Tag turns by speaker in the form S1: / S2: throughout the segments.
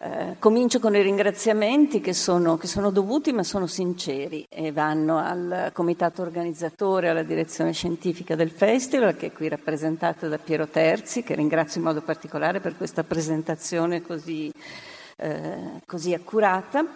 S1: Eh, comincio con i ringraziamenti che sono, che sono, dovuti ma sono sinceri e vanno al comitato organizzatore, alla direzione scientifica del festival che è qui rappresentata da Piero Terzi, che ringrazio in modo particolare per questa presentazione così, eh, così accurata.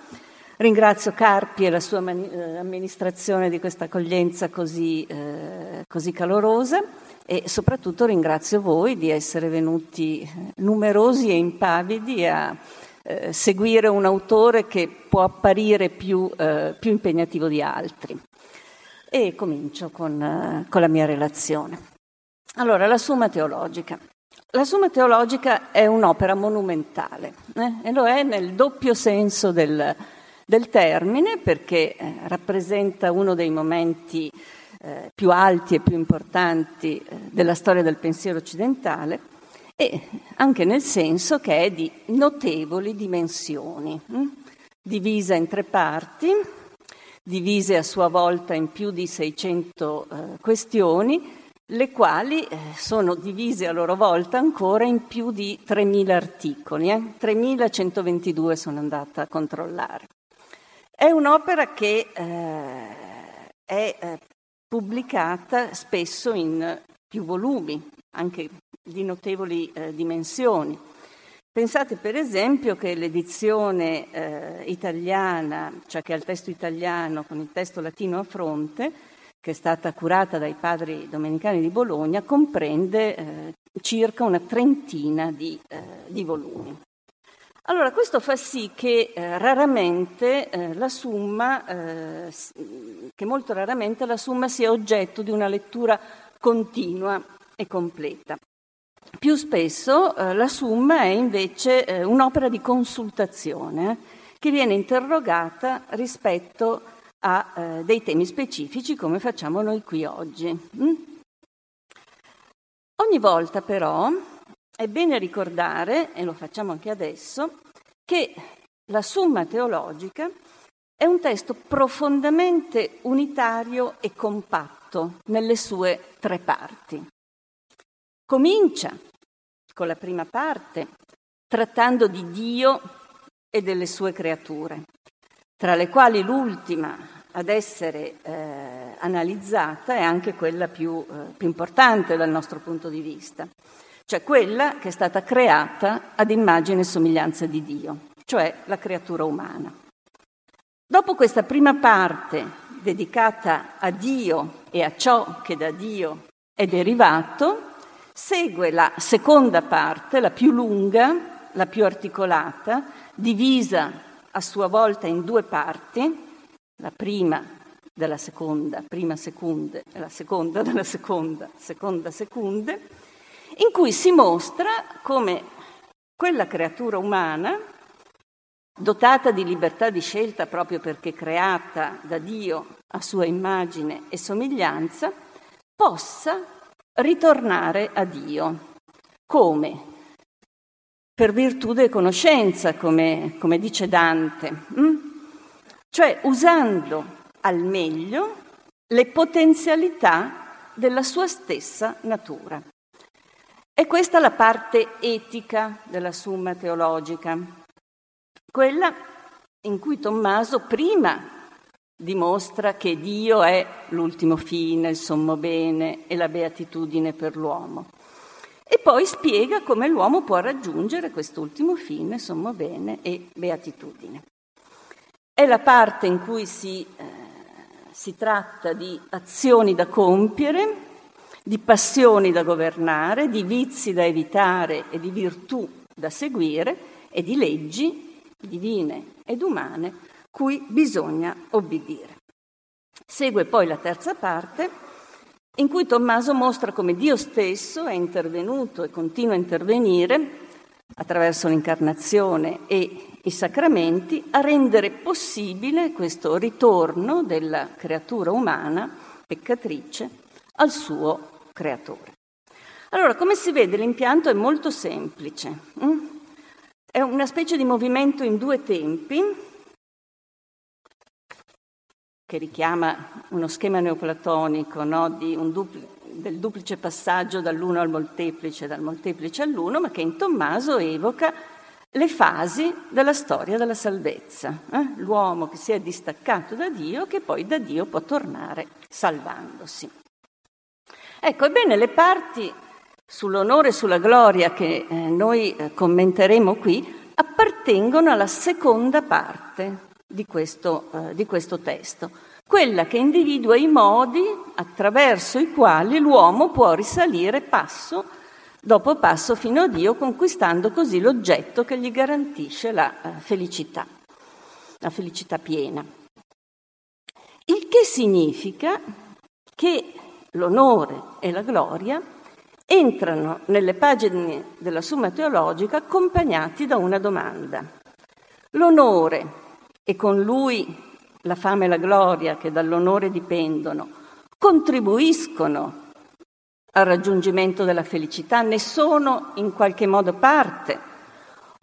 S1: Ringrazio Carpi e la sua mani- eh, amministrazione di questa accoglienza così, eh, così calorosa e soprattutto ringrazio voi di essere venuti numerosi e impavidi a eh, seguire un autore che può apparire più, eh, più impegnativo di altri. E comincio con, eh, con la mia relazione. Allora, la Summa Teologica. La Summa Teologica è un'opera monumentale eh? e lo è nel doppio senso del, del termine perché eh, rappresenta uno dei momenti eh, più alti e più importanti eh, della storia del pensiero occidentale e anche nel senso che è di notevoli dimensioni, hm? divisa in tre parti, divise a sua volta in più di 600 eh, questioni, le quali eh, sono divise a loro volta ancora in più di 3.000 articoli, eh? 3.122 sono andata a controllare. È un'opera che eh, è eh, pubblicata spesso in più volumi, anche di notevoli eh, dimensioni. Pensate per esempio che l'edizione eh, italiana, cioè che ha il testo italiano con il testo latino a fronte, che è stata curata dai padri domenicani di Bologna, comprende eh, circa una trentina di, eh, di, volumi. Allora, questo fa sì che eh, raramente eh, la summa, che molto raramente la summa sia oggetto di una lettura continua e completa. Più spesso eh, la Summa è invece eh, un'opera di consultazione che viene interrogata rispetto a eh, dei temi specifici come facciamo noi qui oggi. Mm? Ogni volta però è bene ricordare, e lo facciamo anche adesso, che la Summa teologica è un testo profondamente unitario e compatto nelle sue tre parti. Comincia con la prima parte, trattando di Dio e delle sue creature, tra le quali l'ultima ad essere eh, analizzata è anche quella più, eh, più importante dal nostro punto di vista, cioè quella che è stata creata ad immagine e somiglianza di Dio, cioè la creatura umana. Dopo questa prima parte dedicata a Dio e a ciò che da Dio è derivato, Segue la seconda parte, la più lunga, la più articolata, divisa a sua volta in due parti, la prima della seconda, prima secunde, e la seconda della seconda, seconda secunde, in cui si mostra come quella creatura umana, dotata di libertà di scelta proprio perché creata da Dio a sua immagine e somiglianza, possa ritornare a Dio. Come? Per virtù di conoscenza, come, come dice Dante, hm? cioè usando al meglio le potenzialità della sua stessa natura. E questa è la parte etica della Summa Teologica, quella in cui Tommaso prima dimostra che Dio è l'ultimo fine, il sommo bene e la beatitudine per l'uomo. E poi spiega come l'uomo può raggiungere quest'ultimo fine, sommo bene e beatitudine. È la parte in cui si, eh, si tratta di azioni da compiere, di passioni da governare, di vizi da evitare e di virtù da seguire e di leggi divine ed umane cui bisogna obbedire. Segue poi la terza parte in cui Tommaso mostra come Dio stesso è intervenuto e continua a intervenire attraverso l'incarnazione e i sacramenti a rendere possibile questo ritorno della creatura umana peccatrice al suo creatore. Allora, come si vede, l'impianto è molto semplice. Hm? È una specie di movimento in due tempi, che richiama uno schema neoplatonico no? di un dupl- del duplice passaggio dall'uno al molteplice, dal molteplice all'uno, ma che in Tommaso evoca le fasi della storia della salvezza. Eh? L'uomo che si è distaccato da Dio, che poi da Dio può tornare salvandosi. Ecco, ebbene, le parti sull'onore e sulla gloria che eh, noi eh, commenteremo qui appartengono alla seconda parte di questo, eh, di questo testo, quella che individua i modi attraverso i quali l'uomo può risalire passo dopo passo fino a Dio, conquistando così l'oggetto che gli garantisce la eh, felicità, la felicità piena. Il che significa che l'onore e la gloria entrano nelle pagine della Summa Teologica accompagnati da una domanda. L'onore e con lui la fama e la gloria che dall'onore dipendono contribuiscono al raggiungimento della felicità, ne sono in qualche modo parte,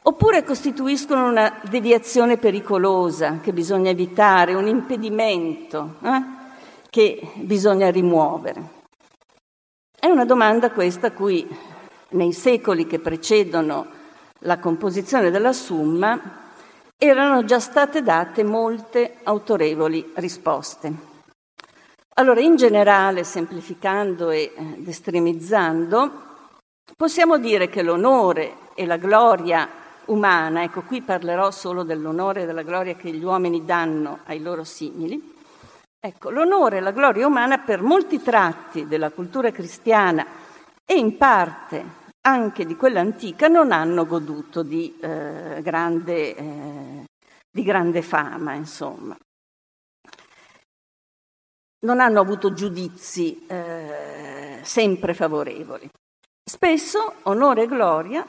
S1: oppure costituiscono una deviazione pericolosa che bisogna evitare, un impedimento eh, che bisogna rimuovere. È una domanda questa a cui nei secoli che precedono la composizione della Summa erano già state date molte autorevoli risposte. Allora, in generale, semplificando e eh, estremizzando, possiamo dire che l'onore e la gloria umana, ecco qui parlerò solo dell'onore e della gloria che gli uomini danno ai loro simili, Ecco, l'onore e la gloria umana per molti tratti della cultura cristiana e in parte anche di quella antica non hanno goduto di, eh, grande, eh, di grande fama, insomma. Non hanno avuto giudizi eh, sempre favorevoli. Spesso onore e gloria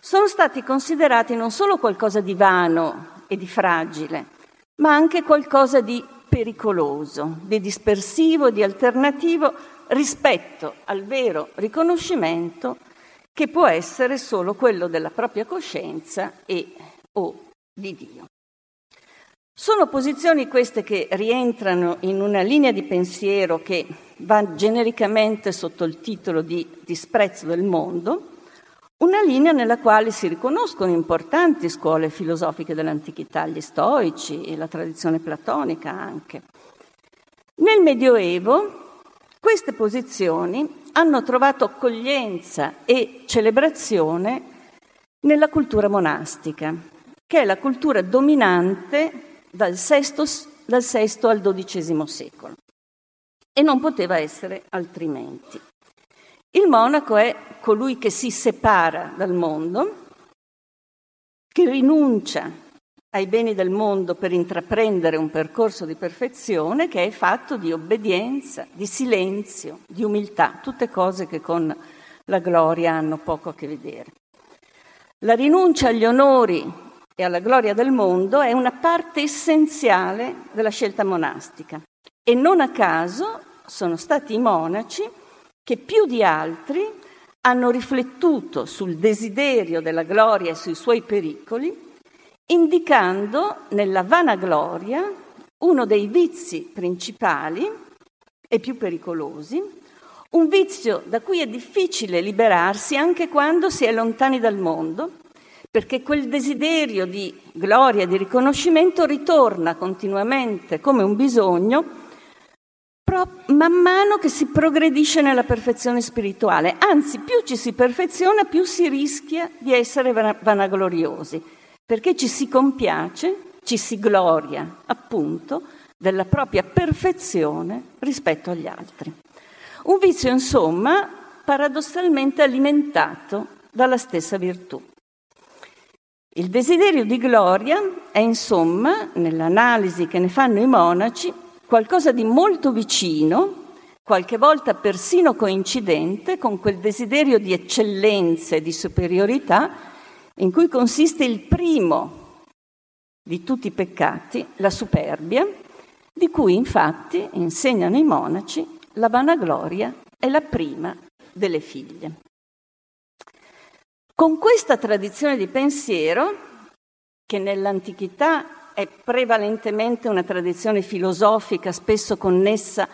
S1: sono stati considerati non solo qualcosa di vano e di fragile, ma anche qualcosa di pericoloso, di dispersivo, di alternativo rispetto al vero riconoscimento che può essere solo quello della propria coscienza e o di Dio. Sono posizioni queste che rientrano in una linea di pensiero che va genericamente sotto il titolo di disprezzo del mondo, una linea nella quale si riconoscono importanti scuole filosofiche dell'antichità, gli stoici e la tradizione platonica anche. Nel Medioevo queste posizioni hanno trovato accoglienza e celebrazione nella cultura monastica, che è la cultura dominante dal VI, al XII secolo. E non poteva essere altrimenti. Il monaco è colui che si separa dal mondo, che rinuncia ai beni del mondo per intraprendere un percorso di perfezione che è fatto di obbedienza, di silenzio, di umiltà, tutte cose che con la gloria hanno poco a che vedere. La rinuncia agli onori e alla gloria del mondo è una parte essenziale della scelta monastica e non a caso sono stati i monaci che più di altri hanno riflettuto sul desiderio della gloria e sui suoi pericoli, indicando nella vanagloria uno dei vizi principali e più pericolosi, un vizio da cui è difficile liberarsi anche quando si è lontani dal mondo, perché quel desiderio di gloria e di riconoscimento ritorna continuamente come un bisogno man mano che si progredisce nella perfezione spirituale. Anzi, più ci si perfeziona, più si rischia di essere vanagloriosi, perché ci si compiace, ci si gloria, appunto, della propria perfezione rispetto agli altri. Un vizio, insomma, paradossalmente alimentato dalla stessa virtù. Il desiderio di gloria è, insomma, nell'analisi che ne fanno i monaci, qualcosa di molto vicino, qualche volta persino coincidente, con quel desiderio di eccellenza e di superiorità in cui consiste il primo di tutti i peccati, la superbia, di cui infatti, insegnano i monaci, la vanagloria è la prima delle figlie. Con questa tradizione di pensiero, che nell'antichità è prevalentemente una tradizione filosofica, spesso connessa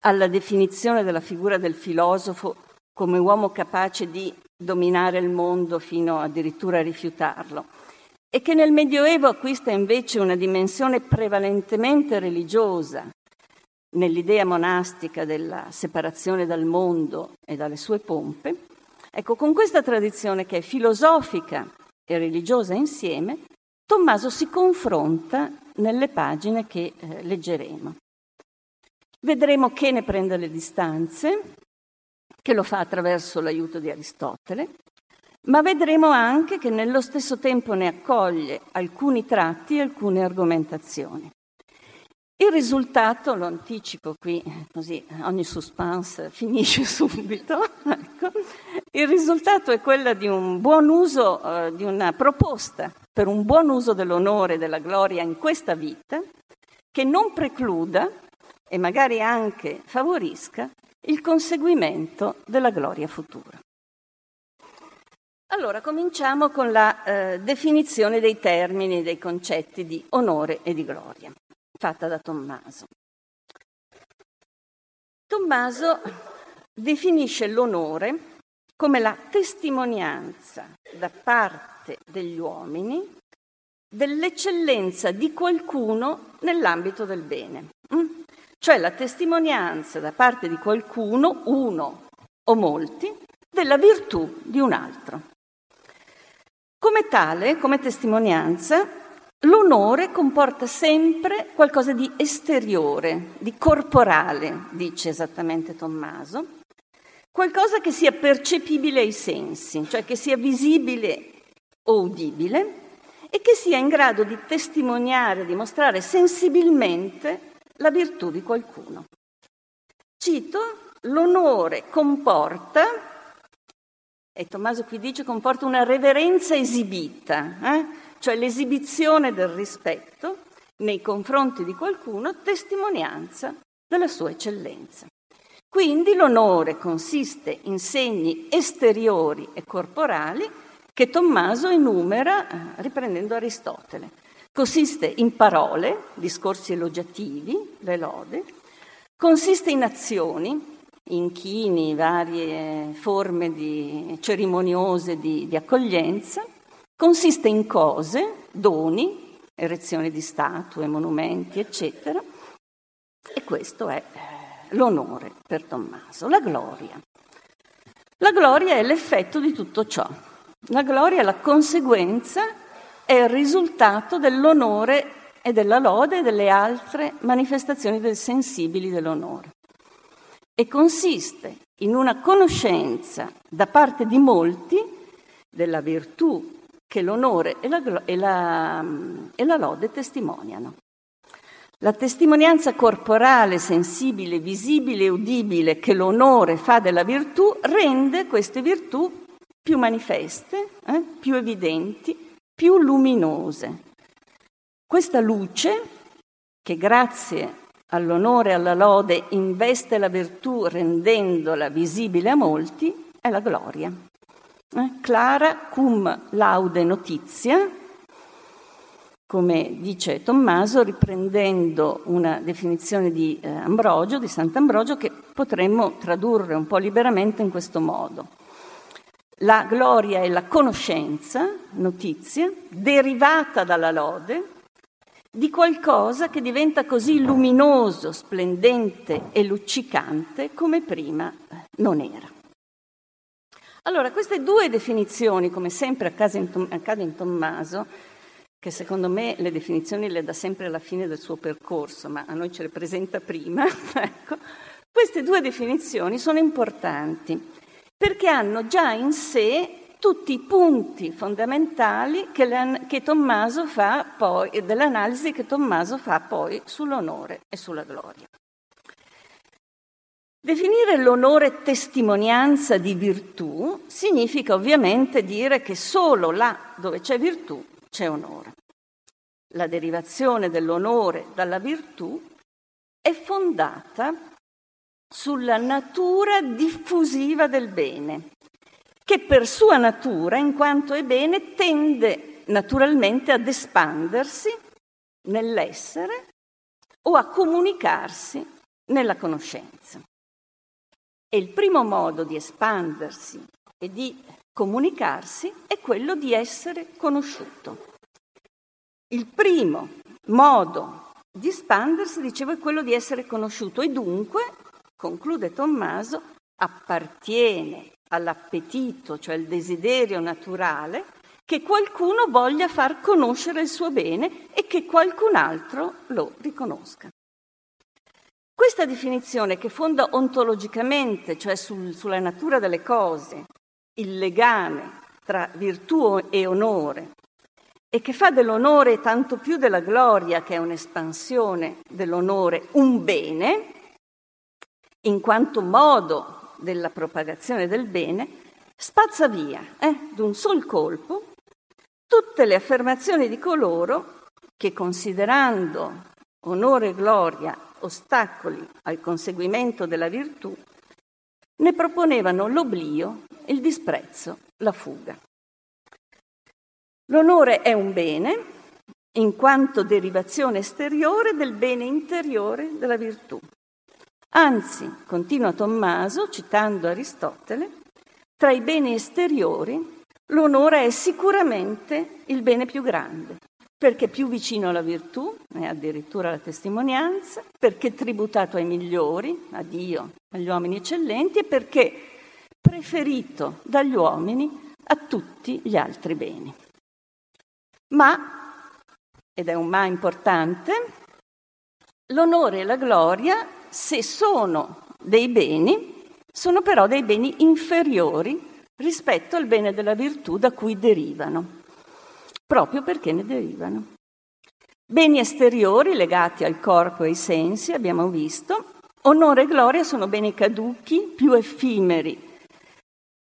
S1: alla definizione della figura del filosofo come uomo capace di dominare il mondo fino addirittura a rifiutarlo, e che nel Medioevo acquista invece una dimensione prevalentemente religiosa, nell'idea monastica della separazione dal mondo e dalle sue pompe, ecco, con questa tradizione che è filosofica e religiosa insieme, Tommaso si confronta nelle pagine che eh, leggeremo. Vedremo che ne prende le distanze, che lo fa attraverso l'aiuto di Aristotele, ma vedremo anche che nello stesso tempo ne accoglie alcuni tratti e alcune argomentazioni. Il risultato, lo anticipo qui, così ogni suspense finisce subito, ecco, il risultato è quello di un buon uso, eh, di una proposta per un buon uso dell'onore e della gloria in questa vita, che non precluda e magari anche favorisca il conseguimento della gloria futura. Allora, cominciamo con la eh, definizione dei termini, dei concetti di onore e di gloria fatta da Tommaso. Tommaso definisce l'onore come la testimonianza da parte degli uomini dell'eccellenza di qualcuno nell'ambito del bene, mm? cioè la testimonianza da parte di qualcuno, uno o molti, della virtù di un altro. Come tale, come testimonianza, L'onore comporta sempre qualcosa di esteriore, di corporale, dice esattamente Tommaso, qualcosa che sia percepibile ai sensi, cioè che sia visibile o udibile e che sia in grado di testimoniare, di mostrare sensibilmente la virtù di qualcuno. Cito, l'onore comporta, e Tommaso qui dice comporta una reverenza esibita, eh? cioè l'esibizione del rispetto nei confronti di qualcuno, testimonianza della sua eccellenza. Quindi l'onore consiste in segni esteriori e corporali che Tommaso enumera eh, riprendendo Aristotele. Consiste in parole, discorsi elogiativi, le lode, consiste in azioni, inchini, varie forme di, cerimoniose di, di accoglienza, Consiste in cose, doni, erezione di statue, monumenti, eccetera, e questo è eh, l'onore per Tommaso, la gloria. La gloria è l'effetto di tutto ciò. La gloria è la conseguenza, è il risultato dell'onore e della lode e delle altre manifestazioni del sensibili dell'onore. E consiste in una conoscenza da parte di molti della virtù che l'onore e la, e la, e la lode testimoniano. La testimonianza corporale, sensibile, visibile e udibile che l'onore fa della virtù rende queste virtù più manifeste, eh, più evidenti, più luminose. Questa luce, che grazie all'onore e alla lode investe la virtù rendendola visibile a molti, è la gloria. Eh? Clara cum laude notizia, come dice Tommaso, riprendendo una definizione di eh, Ambrogio, di Sant'Ambrogio, che potremmo tradurre un po' liberamente in questo modo. La gloria è la conoscenza, notizia, derivata dalla lode, di qualcosa che diventa così luminoso, splendente e luccicante come prima non era. Allora, queste due definizioni, come sempre accade in Tommaso, che secondo me le definizioni le dà sempre alla fine del suo percorso, ma a noi ce le presenta prima, ecco, queste due definizioni sono importanti perché hanno già in sé tutti i punti fondamentali che, le, che Tommaso fa poi, dell'analisi che Tommaso fa poi sull'onore e sulla gloria. Definire l'onore testimonianza di virtù significa ovviamente dire che solo là dove c'è virtù c'è onore. La derivazione dell'onore dalla virtù è fondata sulla natura diffusiva del bene, che per sua natura, in quanto è bene, tende naturalmente ad espandersi nell'essere o a comunicarsi nella conoscenza. E il primo modo di espandersi e di comunicarsi è quello di essere conosciuto. Il primo modo di espandersi, dicevo, è quello di essere conosciuto e dunque, conclude Tommaso, appartiene all'appetito, cioè il desiderio naturale, che qualcuno voglia far conoscere il suo bene e che qualcun altro lo riconosca. Questa definizione che fonda ontologicamente, cioè sul, sulla natura delle cose, il legame tra virtù e onore, e che fa dell'onore tanto più della gloria, che è un'espansione dell'onore, un bene, in quanto modo della propagazione del bene, spazza via eh, d'un sol colpo tutte le affermazioni di coloro che considerando onore e gloria ostacoli al conseguimento della virtù, ne proponevano l'oblio, il disprezzo, la fuga. L'onore è un bene in quanto derivazione esteriore del bene interiore della virtù. Anzi, continua Tommaso, citando Aristotele, tra i beni esteriori l'onore è sicuramente il bene più grande, perché più vicino alla virtù, e addirittura alla testimonianza, perché tributato ai migliori, a Dio, agli uomini eccellenti, e perché preferito dagli uomini a tutti gli altri beni. Ma, ed è un ma importante, l'onore e la gloria, se sono dei beni, sono però dei beni inferiori rispetto al bene della virtù da cui derivano proprio perché ne derivano. Beni esteriori legati al corpo e ai sensi, abbiamo visto, onore e gloria sono beni caduchi, più effimeri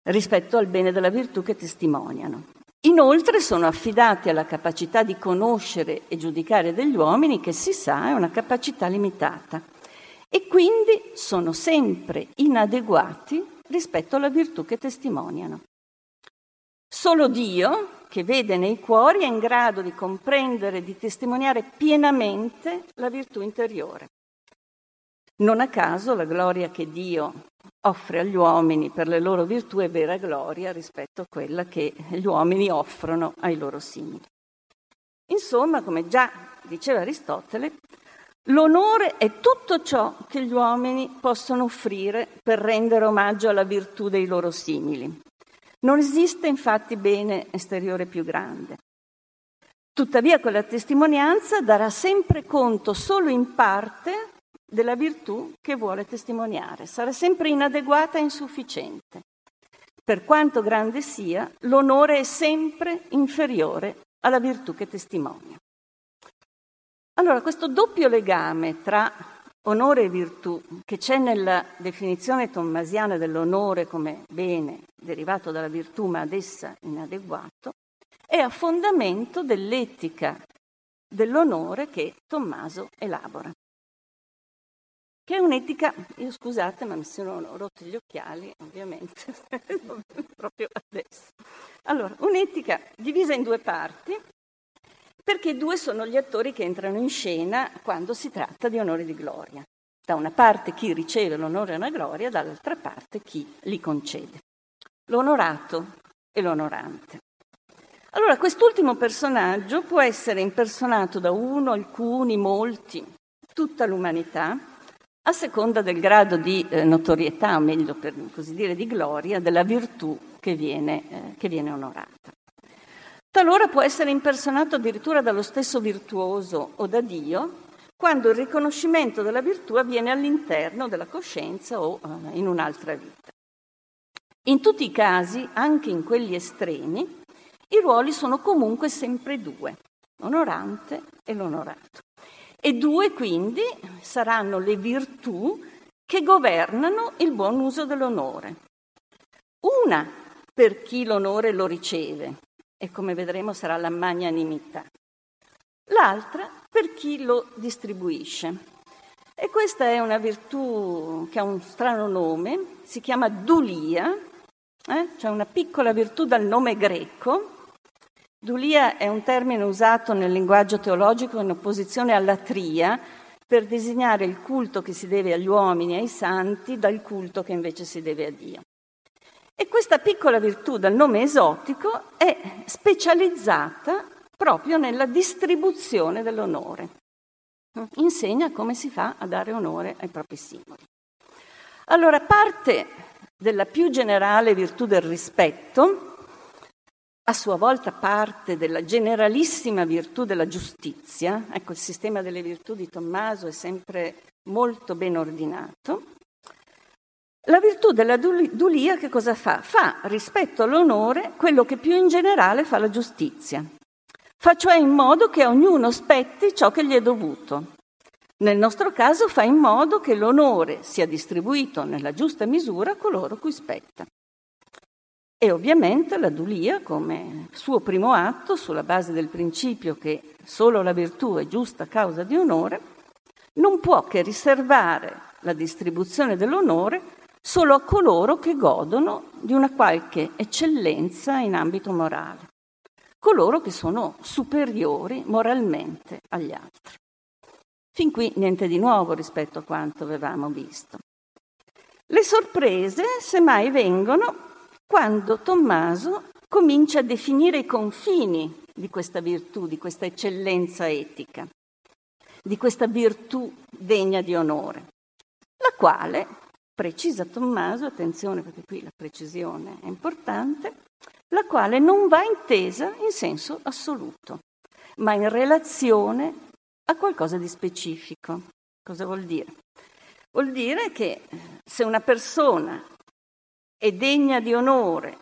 S1: rispetto al bene della virtù che testimoniano. Inoltre sono affidati alla capacità di conoscere e giudicare degli uomini che si sa è una capacità limitata e quindi sono sempre inadeguati rispetto alla virtù che testimoniano. Solo Dio, che vede nei cuori, è in grado di comprendere e di testimoniare pienamente la virtù interiore. Non a caso la gloria che Dio offre agli uomini per le loro virtù è vera gloria rispetto a quella che gli uomini offrono ai loro simili. Insomma, come già diceva Aristotele, l'onore è tutto ciò che gli uomini possono offrire per rendere omaggio alla virtù dei loro simili. Non esiste infatti bene esteriore più grande. Tuttavia quella testimonianza darà sempre conto solo in parte della virtù che vuole testimoniare, sarà sempre inadeguata e insufficiente. Per quanto grande sia, l'onore è sempre inferiore alla virtù che testimonia. Allora, questo doppio legame tra onore e virtù, che c'è nella definizione tommasiana dell'onore come bene derivato dalla virtù ma ad essa inadeguato, è a fondamento dell'etica dell'onore che Tommaso elabora. Che è un'etica, io scusate ma mi sono rotti gli occhiali, ovviamente, proprio adesso. Allora, un'etica divisa in due parti, perché due sono gli attori che entrano in scena quando si tratta di onore di gloria. Da una parte chi riceve l'onore e la gloria, dall'altra parte chi li concede. L'onorato e l'onorante. Allora, quest'ultimo personaggio può essere impersonato da uno, alcuni, molti, tutta l'umanità, a seconda del grado di eh, notorietà, o meglio per così dire di gloria, della virtù che viene, eh, che viene onorata. Talora può essere impersonato addirittura dallo stesso virtuoso o da Dio, quando il riconoscimento della virtù avviene all'interno della coscienza o eh, in un'altra vita. In tutti i casi, anche in quelli estremi, i ruoli sono comunque sempre due, l'onorante e l'onorato. E due quindi saranno le virtù che governano il buon uso dell'onore. Una per chi l'onore lo riceve, e come vedremo sarà la magnanimità. L'altra per chi lo distribuisce. E questa è una virtù che ha un strano nome, si chiama dulia, eh? cioè una piccola virtù dal nome greco. Dulia è un termine usato nel linguaggio teologico in opposizione alla tria, per disegnare il culto che si deve agli uomini e ai santi dal culto che invece si deve a Dio. E questa piccola virtù dal nome esotico è specializzata proprio nella distribuzione dell'onore. Insegna come si fa a dare onore ai propri simboli. Allora, parte della più generale virtù del rispetto, a sua volta parte della generalissima virtù della giustizia, ecco il sistema delle virtù di Tommaso è sempre molto ben ordinato, la virtù della dulia che cosa fa? Fa rispetto all'onore quello che più in generale fa la giustizia. Fa cioè in modo che a ognuno spetti ciò che gli è dovuto. Nel nostro caso fa in modo che l'onore sia distribuito nella giusta misura a coloro cui spetta. E ovviamente la dulia, come suo primo atto, sulla base del principio che solo la virtù è giusta causa di onore, non può che riservare la distribuzione dell'onore solo a coloro che godono di una qualche eccellenza in ambito morale, coloro che sono superiori moralmente agli altri. Fin qui niente di nuovo rispetto a quanto avevamo visto. Le sorprese, semmai, vengono quando Tommaso comincia a definire i confini di questa virtù, di questa eccellenza etica, di questa virtù degna di onore, la quale, precisa Tommaso, attenzione perché qui la precisione è importante, la quale non va intesa in senso assoluto, ma in relazione a qualcosa di specifico. Cosa vuol dire? Vuol dire che se una persona è degna di onore,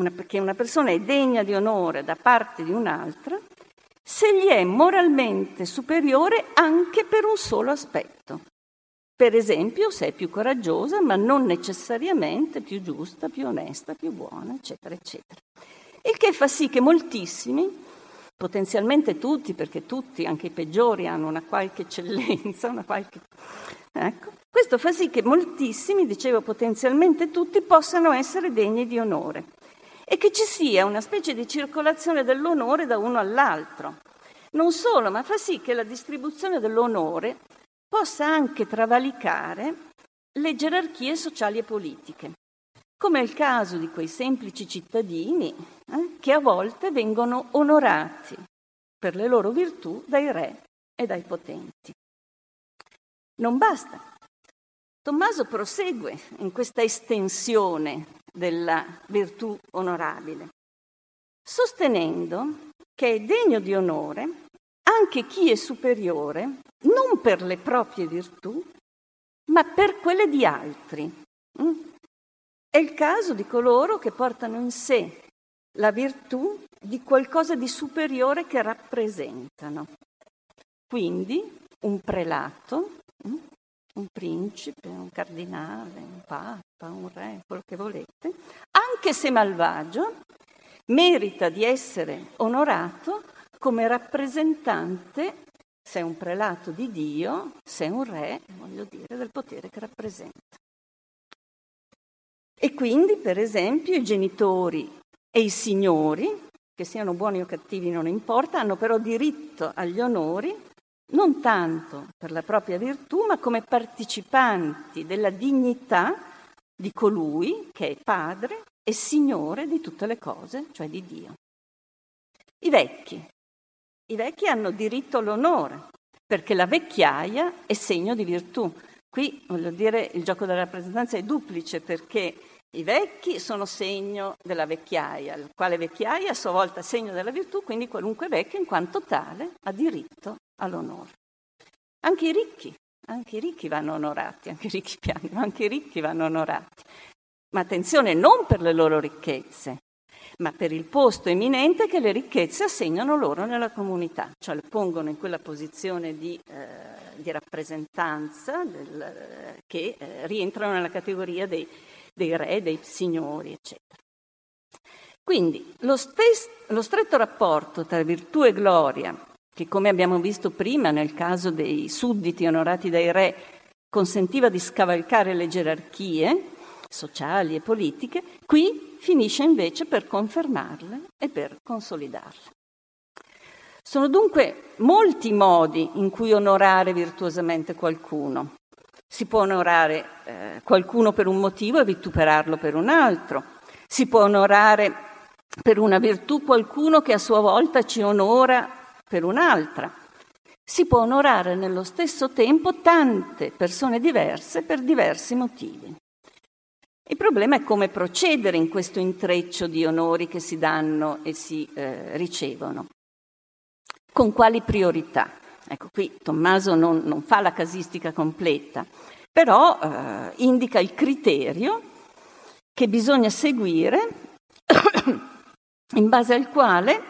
S1: una, perché una persona è degna di onore da parte di un'altra, se gli è moralmente superiore anche per un solo aspetto. Per esempio, se è più coraggiosa, ma non necessariamente più giusta, più onesta, più buona, eccetera, eccetera. Il che fa sì che moltissimi, potenzialmente tutti, perché tutti, anche i peggiori, hanno una qualche eccellenza, una qualche... Ecco, questo fa sì che moltissimi, dicevo potenzialmente tutti, possano essere degni di onore e che ci sia una specie di circolazione dell'onore da uno all'altro. Non solo, ma fa sì che la distribuzione dell'onore possa anche travalicare le gerarchie sociali e politiche, come è il caso di quei semplici cittadini eh, che a volte vengono onorati per le loro virtù dai re e dai potenti. Non basta, Tommaso prosegue in questa estensione della virtù onorabile, sostenendo che è degno di onore anche chi è superiore non per le proprie virtù, ma per quelle di altri. È il caso di coloro che portano in sé la virtù di qualcosa di superiore che rappresentano. Quindi un prelato mm? un principe, un cardinale, un papa, un re, quello che volete, anche se malvagio, merita di essere onorato come rappresentante, se è un prelato di Dio, se è un re, voglio dire, del potere che rappresenta. E quindi, per esempio, i genitori e i signori, che siano buoni o cattivi non importa, hanno però diritto agli onori non tanto per la propria virtù, ma come partecipanti della dignità di colui che è padre e signore di tutte le cose, cioè di Dio. I vecchi. I vecchi hanno diritto all'onore, perché la vecchiaia è segno di virtù. Qui, voglio dire, il gioco della rappresentanza è duplice, perché i vecchi sono segno della vecchiaia, il quale vecchiaia a sua volta segno della virtù, quindi qualunque vecchio in quanto tale ha diritto all'onore. Anche i ricchi, anche i ricchi vanno onorati, anche i ricchi piangono, anche i ricchi vanno onorati. Ma attenzione, non per le loro ricchezze, ma per il posto eminente che le ricchezze assegnano loro nella comunità, cioè le pongono in quella posizione di, eh, di rappresentanza del, eh, che eh, rientrano nella categoria dei, dei re, dei signori, eccetera. Quindi lo, stes- lo stretto rapporto tra virtù e gloria che come abbiamo visto prima nel caso dei sudditi onorati dai re consentiva di scavalcare le gerarchie sociali e politiche, qui finisce invece per confermarle e per consolidarle. Sono dunque molti modi in cui onorare virtuosamente qualcuno. Si può onorare eh, qualcuno per un motivo e vituperarlo per un altro. Si può onorare per una virtù qualcuno che a sua volta ci onora per un'altra. Si può onorare nello stesso tempo tante persone diverse per diversi motivi. Il problema è come procedere in questo intreccio di onori che si danno e si eh, ricevono. Con quali priorità? Ecco, qui Tommaso non, non fa la casistica completa, però eh, indica il criterio che bisogna seguire in base al quale,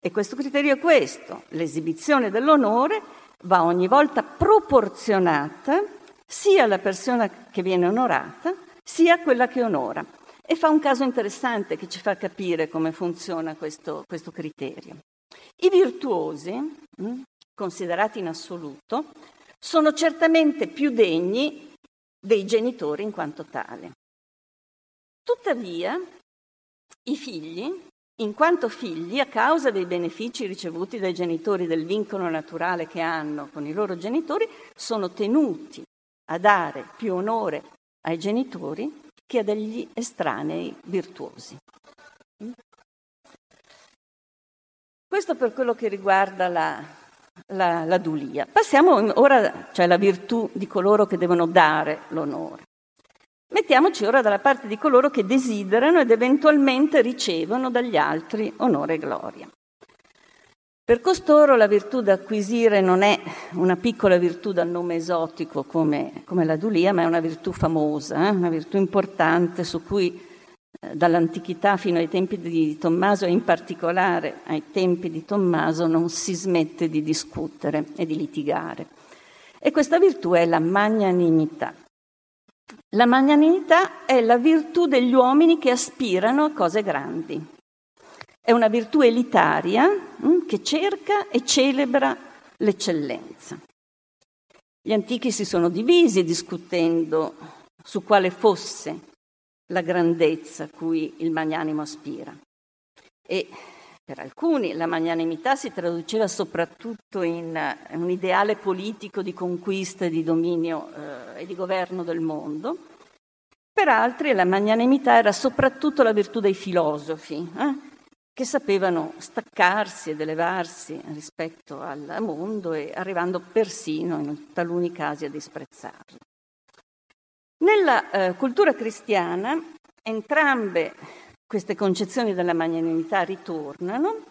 S1: e questo criterio è questo, l'esibizione dell'onore va ogni volta proporzionata sia alla persona che viene onorata, sia a quella che onora. E fa un caso interessante che ci fa capire come funziona questo, questo criterio. I virtuosi, mm, considerati in assoluto, sono certamente più degni dei genitori in quanto tale. Tuttavia, i figli, in quanto figli, a causa dei benefici ricevuti dai genitori del vincolo naturale che hanno con i loro genitori, sono tenuti a dare più onore ai genitori che a degli estranei virtuosi. Questo per quello che riguarda la, la, la dulia. Passiamo ora, cioè la virtù di coloro che devono dare l'onore. Mettiamoci ora dalla parte di coloro che desiderano ed eventualmente ricevono dagli altri onore e gloria. Per costoro la virtù da acquisire non è una piccola virtù dal nome esotico come, come la dulia, ma è una virtù famosa, eh? una virtù importante su cui dall'antichità fino ai tempi di Tommaso e in particolare ai tempi di Tommaso non si smette di discutere e di litigare. E questa virtù è la magnanimità. La magnanimità è la virtù degli uomini che aspirano a cose grandi. È una virtù elitaria hm, che cerca e celebra l'eccellenza. Gli antichi si sono divisi discutendo su quale fosse la grandezza a cui il magnanimo aspira. E per alcuni la magnanimità si traduceva soprattutto in un ideale politico di conquista e di dominio eh, e di governo del mondo. Per altri la magnanimità era soprattutto la virtù dei filosofi, eh, che sapevano staccarsi ed elevarsi rispetto al mondo e arrivando persino in taluni casi a disprezzarlo. Nella eh, cultura cristiana entrambe queste concezioni della magnanimità ritornano,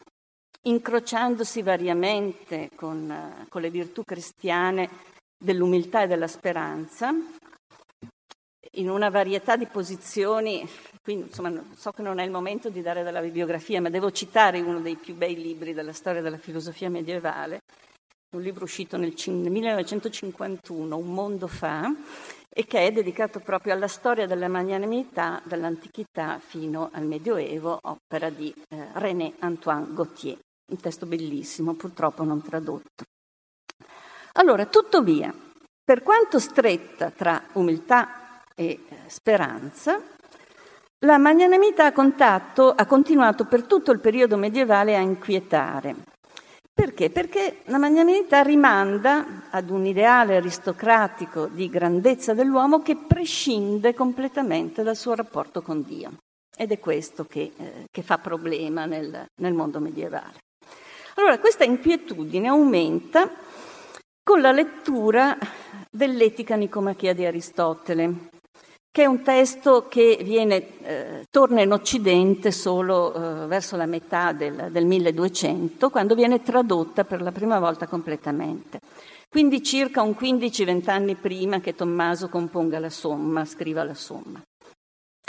S1: incrociandosi variamente con, eh, con le virtù cristiane dell'umiltà e della speranza, in una varietà di posizioni, quindi insomma so che non è il momento di dare della bibliografia, ma devo citare uno dei più bei libri della storia della filosofia medievale, un libro uscito nel 1951, Un mondo fa, e che è dedicato proprio alla storia della magnanimità dall'antichità fino al Medioevo, opera di eh, René Antoine Gauthier, un testo bellissimo, purtroppo non tradotto. Allora, tuttavia, per quanto stretta tra umiltà e eh, speranza, la magnanimità a contatto ha continuato per tutto il periodo medievale a inquietare perché? Perché la magnanimità rimanda ad un ideale aristocratico di grandezza dell'uomo che prescinde completamente dal suo rapporto con Dio. Ed è questo che, eh, che fa problema nel, nel mondo medievale. Allora, questa inquietudine aumenta con la lettura dell'Etica Nicomachia di Aristotele, che è un testo che viene, eh, torna in Occidente solo eh, verso la metà del, del 1200, quando viene tradotta per la prima volta completamente. Quindi circa un 15-20 anni prima che Tommaso componga la somma, scriva la somma.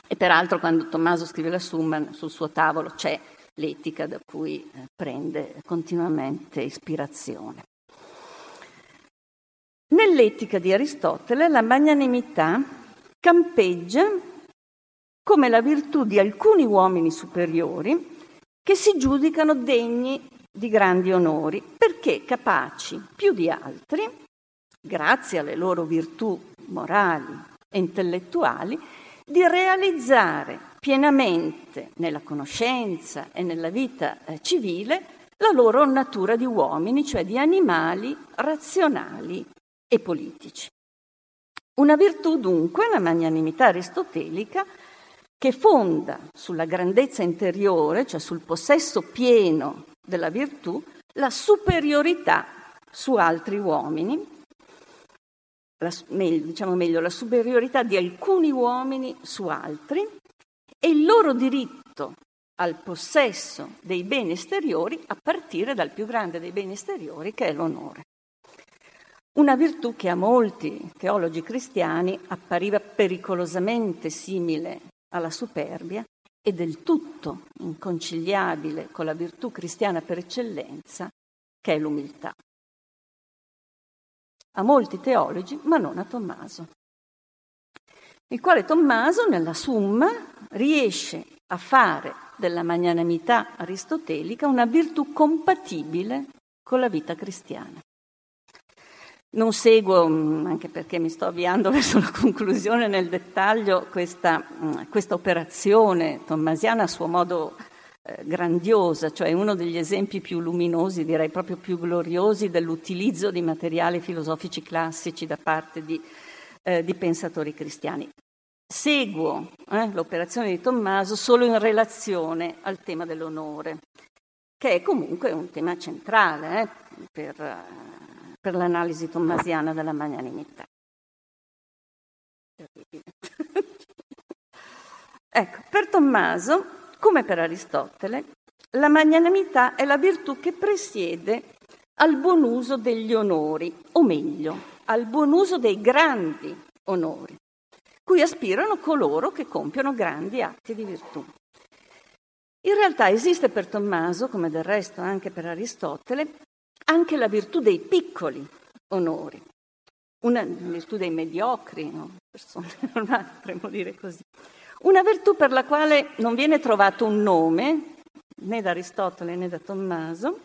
S1: E peraltro quando Tommaso scrive la somma sul suo tavolo c'è l'etica da cui eh, prende continuamente ispirazione. Nell'etica di Aristotele la magnanimità campeggia come la virtù di alcuni uomini superiori che si giudicano degni di grandi onori perché capaci più di altri, grazie alle loro virtù morali e intellettuali, di realizzare pienamente nella conoscenza e nella vita eh, civile la loro natura di uomini, cioè di animali razionali e politici. Una virtù dunque, la magnanimità aristotelica, che fonda sulla grandezza interiore, cioè sul possesso pieno della virtù, la superiorità su altri uomini, la, diciamo meglio, la superiorità di alcuni uomini su altri e il loro diritto al possesso dei beni esteriori a partire dal più grande dei beni esteriori che è l'onore. Una virtù che a molti teologi cristiani appariva pericolosamente simile alla superbia e del tutto inconciliabile con la virtù cristiana per eccellenza, che è l'umiltà. A molti teologi, ma non a Tommaso, il quale Tommaso, nella Summa, riesce a fare della magnanimità aristotelica una virtù compatibile con la vita cristiana. Non seguo, mm, anche perché mi sto avviando verso la conclusione nel dettaglio, questa, mm, questa operazione tommasiana a suo modo eh, grandiosa, cioè uno degli esempi più luminosi, direi proprio più gloriosi dell'utilizzo di materiali filosofici classici da parte di, eh, di pensatori cristiani. Seguo eh, l'operazione di Tommaso solo in relazione al tema dell'onore, che è comunque un tema centrale eh, per per l'analisi tommasiana della magnanimità. ecco, per Tommaso, come per Aristotele, la magnanimità è la virtù che presiede al buon uso degli onori, o meglio, al buon uso dei grandi onori, cui aspirano coloro che compiono grandi atti di virtù. In realtà esiste per Tommaso, come del resto anche per Aristotele, anche la virtù dei piccoli onori, una virtù dei mediocri, no? persone normali, potremmo dire così. Una virtù per la quale non viene trovato un nome, né da Aristotele né da Tommaso,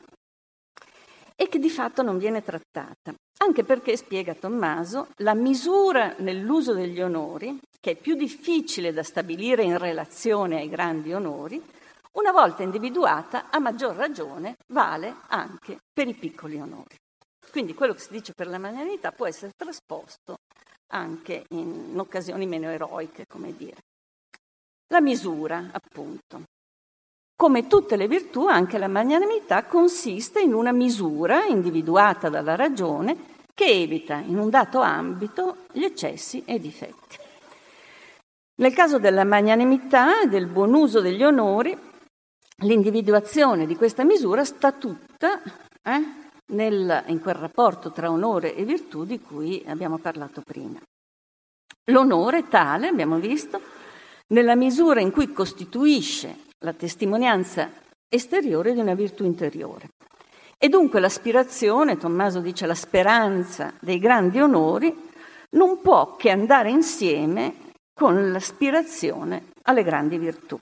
S1: e che di fatto non viene trattata, anche perché, spiega Tommaso, la misura nell'uso degli onori, che è più difficile da stabilire in relazione ai grandi onori, una volta individuata, a maggior ragione, vale anche per i piccoli onori. Quindi quello che si dice per la magnanimità può essere trasposto anche in occasioni meno eroiche, come dire. La misura, appunto. Come tutte le virtù, anche la magnanimità consiste in una misura individuata dalla ragione che evita in un dato ambito gli eccessi e i difetti. Nel caso della magnanimità e del buon uso degli onori, l'individuazione di questa misura sta tutta eh, nel, in quel rapporto tra onore e virtù di cui abbiamo parlato prima. L'onore tale, abbiamo visto, nella misura in cui costituisce la testimonianza esteriore di una virtù interiore. E dunque l'aspirazione, Tommaso dice la speranza dei grandi onori, non può che andare insieme con l'aspirazione alle grandi virtù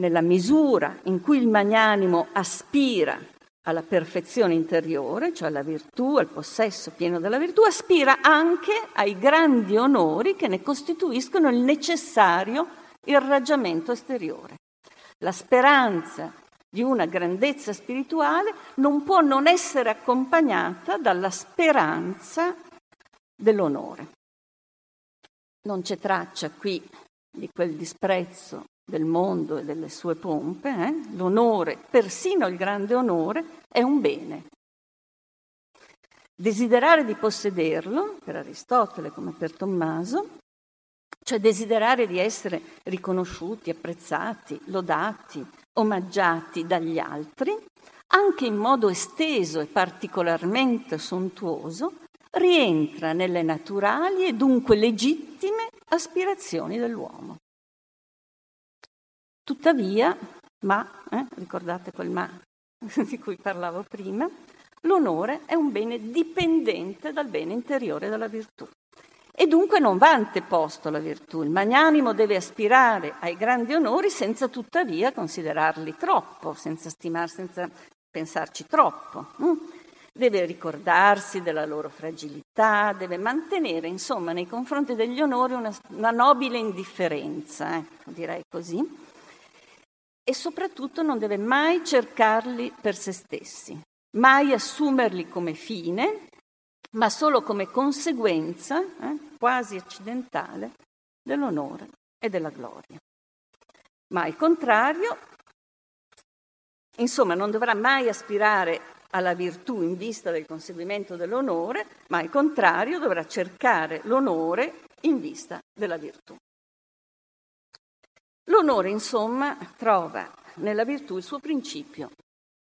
S1: nella misura in cui il magnanimo aspira alla perfezione interiore, cioè alla virtù, al possesso pieno della virtù, aspira anche ai grandi onori che ne costituiscono il necessario irraggiamento esteriore. La speranza di una grandezza spirituale non può non essere accompagnata dalla speranza dell'onore. Non c'è traccia qui di quel disprezzo del mondo e delle sue pompe, eh? l'onore, persino il grande onore, è un bene. Desiderare di possederlo, per Aristotele come per Tommaso, cioè desiderare di essere riconosciuti, apprezzati, lodati, omaggiati dagli altri, anche in modo esteso e particolarmente sontuoso, rientra nelle naturali e dunque legittime aspirazioni dell'uomo. Tuttavia, ma, eh, ricordate quel ma di cui parlavo prima, l'onore è un bene dipendente dal bene interiore della virtù. E dunque non va anteposto alla virtù. Il magnanimo deve aspirare ai grandi onori senza tuttavia considerarli troppo, senza stimarsi, senza pensarci troppo. Mm? Deve ricordarsi della loro fragilità, deve mantenere, insomma, nei confronti degli onori una, una nobile indifferenza, ecco, direi così e soprattutto non deve mai cercarli per se stessi, mai assumerli come fine, ma solo come conseguenza eh, quasi accidentale dell'onore e della gloria. Ma al contrario, insomma, non dovrà mai aspirare alla virtù in vista del conseguimento dell'onore, ma al contrario dovrà cercare l'onore in vista della virtù. L'onore, insomma, trova nella virtù il suo principio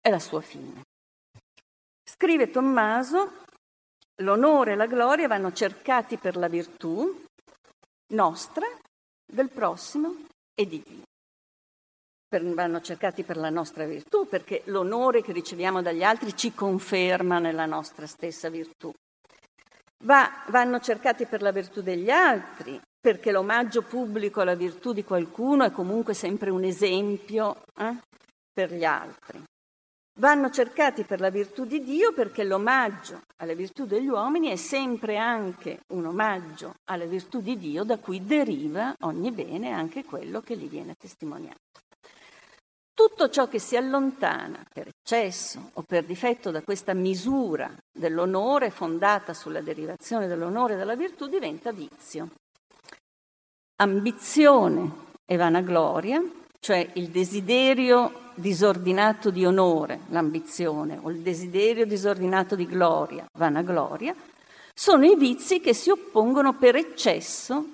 S1: e la sua fine. Scrive Tommaso, l'onore e la gloria vanno cercati per la virtù nostra, del prossimo e di Dio. Per, vanno cercati per la nostra virtù, perché l'onore che riceviamo dagli altri ci conferma nella nostra stessa virtù. Va, vanno cercati per la virtù degli altri, perché l'omaggio pubblico alla virtù di qualcuno è comunque sempre un esempio eh, per gli altri. Vanno cercati per la virtù di Dio perché l'omaggio alle virtù degli uomini è sempre anche un omaggio alle virtù di Dio da cui deriva ogni bene, anche quello che gli viene testimoniato. Tutto ciò che si allontana per eccesso o per difetto da questa misura dell'onore fondata sulla derivazione dell'onore e della virtù diventa vizio ambizione e vanagloria, cioè il desiderio disordinato di onore, l'ambizione, o il desiderio disordinato di gloria, vanagloria, sono i vizi che si oppongono per eccesso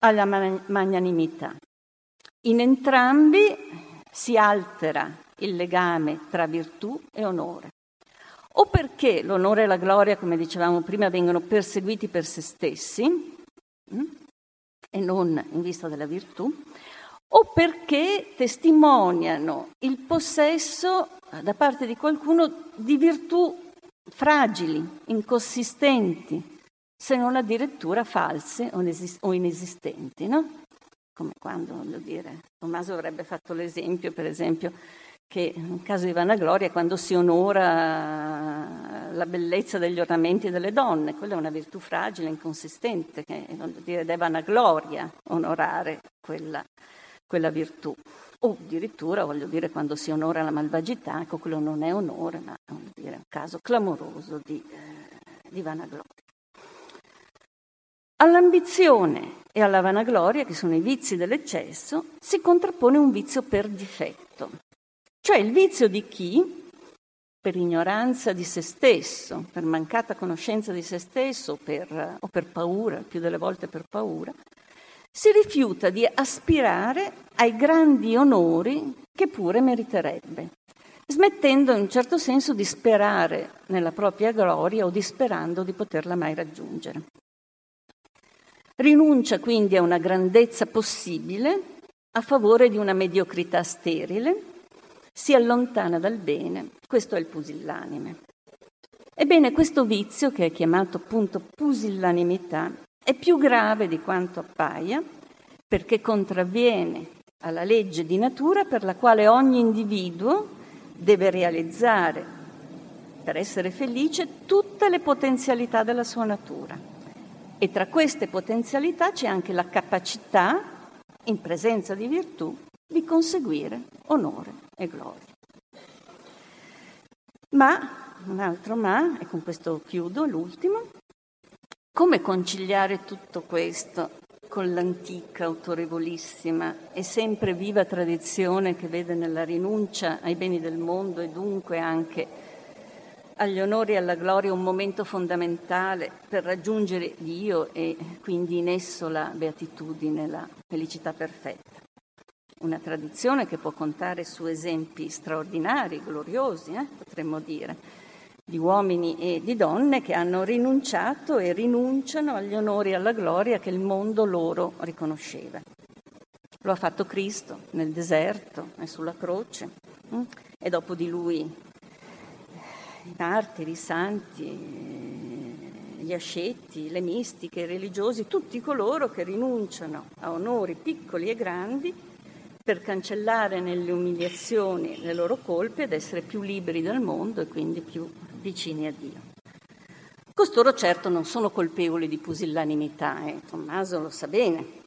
S1: alla magnanimità. In entrambi si altera il legame tra virtù e onore. O perché l'onore e la gloria, come dicevamo prima, vengono perseguiti per se stessi, hm? E non in vista della virtù, o perché testimoniano il possesso da parte di qualcuno di virtù fragili, inconsistenti, se non addirittura false o inesistenti, no? Come quando, voglio dire, Tommaso avrebbe fatto l'esempio, per esempio, che in caso di vanagloria, quando si onora la bellezza degli ornamenti delle donne, quella è una virtù fragile, inconsistente, che dire, è vanagloria onorare quella, quella virtù. O addirittura, voglio dire, quando si onora la malvagità, ecco, quello non è onore, ma dire, è un caso clamoroso di, eh, di vanagloria. All'ambizione e alla vanagloria, che sono i vizi dell'eccesso, si contrappone un vizio per difetto, cioè il vizio di chi, per ignoranza di se stesso, per mancata conoscenza di se stesso per, o per paura, più delle volte per paura, si rifiuta di aspirare ai grandi onori che pure meriterebbe, smettendo in un certo senso di sperare nella propria gloria o disperando di poterla mai raggiungere. Rinuncia quindi a una grandezza possibile a favore di una mediocrità sterile si allontana dal bene, questo è il pusillanime. Ebbene, questo vizio, che è chiamato appunto pusillanimità, è più grave di quanto appaia perché contravviene alla legge di natura per la quale ogni individuo deve realizzare, per essere felice, tutte le potenzialità della sua natura. E tra queste potenzialità c'è anche la capacità, in presenza di virtù, di conseguire onore e gloria. Ma, un altro ma, e con questo chiudo, l'ultimo, come conciliare tutto questo con l'antica, autorevolissima e sempre viva tradizione che vede nella rinuncia ai beni del mondo e dunque anche agli onori e alla gloria un momento fondamentale per raggiungere Dio e quindi in esso la beatitudine, la felicità perfetta una tradizione che può contare su esempi straordinari, gloriosi, eh, potremmo dire, di uomini e di donne che hanno rinunciato e rinunciano agli onori e alla gloria che il mondo loro riconosceva. Lo ha fatto Cristo nel deserto e sulla croce hm? e dopo di lui i martiri, i santi, gli asceti, le mistiche, i religiosi, tutti coloro che rinunciano a onori piccoli e grandi per cancellare nelle umiliazioni le loro colpe ed essere più liberi dal mondo e quindi più vicini a Dio. Costoro certo non sono colpevoli di pusillanimità, eh? Tommaso lo sa bene,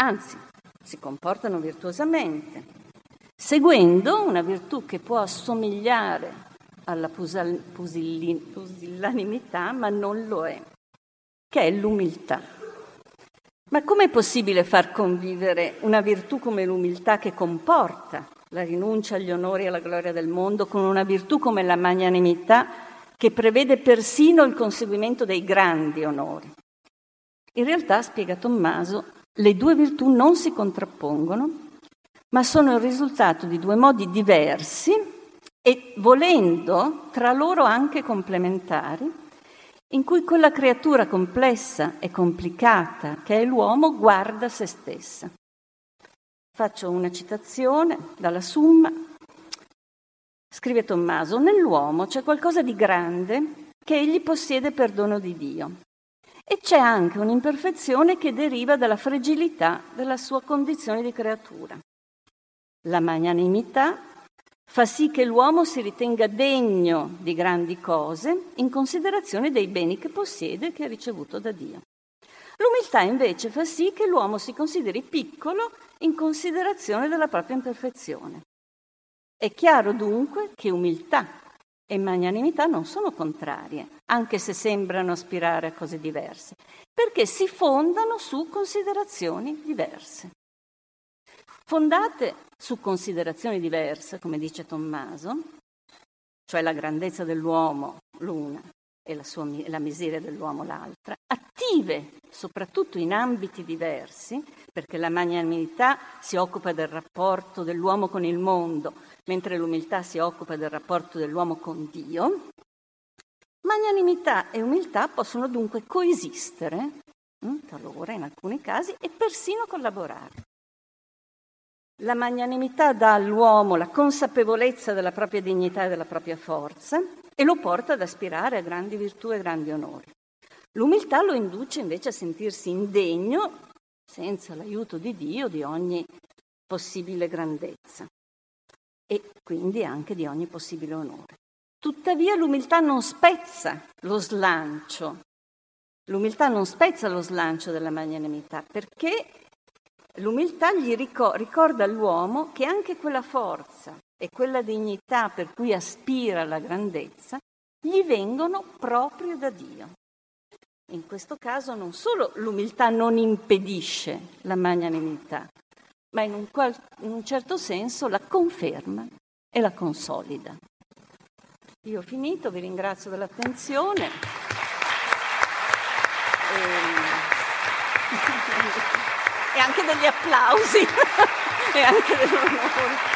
S1: anzi si comportano virtuosamente, seguendo una virtù che può assomigliare alla pusillanimità, ma non lo è, che è l'umiltà. Ma com'è possibile far convivere una virtù come l'umiltà che comporta la rinuncia agli onori e alla gloria del mondo con una virtù come la magnanimità che prevede persino il conseguimento dei grandi onori? In realtà, spiega Tommaso, le due virtù non si contrappongono, ma sono il risultato di due modi diversi e volendo tra loro anche complementari, in cui quella creatura complessa e complicata che è l'uomo guarda se stessa. Faccio una citazione dalla Summa. Scrive Tommaso, nell'uomo c'è qualcosa di grande che egli possiede per dono di Dio e c'è anche un'imperfezione che deriva dalla fragilità della sua condizione di creatura. La magnanimità fa sì che l'uomo si ritenga degno di grandi cose in considerazione dei beni che possiede e che ha ricevuto da Dio. L'umiltà invece fa sì che l'uomo si consideri piccolo in considerazione della propria imperfezione. È chiaro dunque che umiltà e magnanimità non sono contrarie, anche se sembrano aspirare a cose diverse, perché si fondano su considerazioni diverse. Fondate su considerazioni diverse, come dice Tommaso, cioè la grandezza dell'uomo l'una e la, sua, la miseria dell'uomo l'altra, attive soprattutto in ambiti diversi, perché la magnanimità si occupa del rapporto dell'uomo con il mondo, mentre l'umiltà si occupa del rapporto dell'uomo con Dio, magnanimità e umiltà possono dunque coesistere, hm, talora in alcuni casi, e persino collaborare. La magnanimità dà all'uomo la consapevolezza della propria dignità e della propria forza e lo porta ad aspirare a grandi virtù e grandi onori. L'umiltà lo induce invece a sentirsi indegno, senza l'aiuto di Dio, di ogni possibile grandezza e quindi anche di ogni possibile onore. Tuttavia l'umiltà non spezza lo slancio, l'umiltà non spezza lo slancio della magnanimità perché L'umiltà gli ricorda all'uomo che anche quella forza e quella dignità per cui aspira alla grandezza gli vengono proprio da Dio. In questo caso non solo l'umiltà non impedisce la magnanimità, ma in un, qual- in un certo senso la conferma e la consolida. Io ho finito, vi ringrazio dell'attenzione. E... e anche degli applausi e anche dell'onore.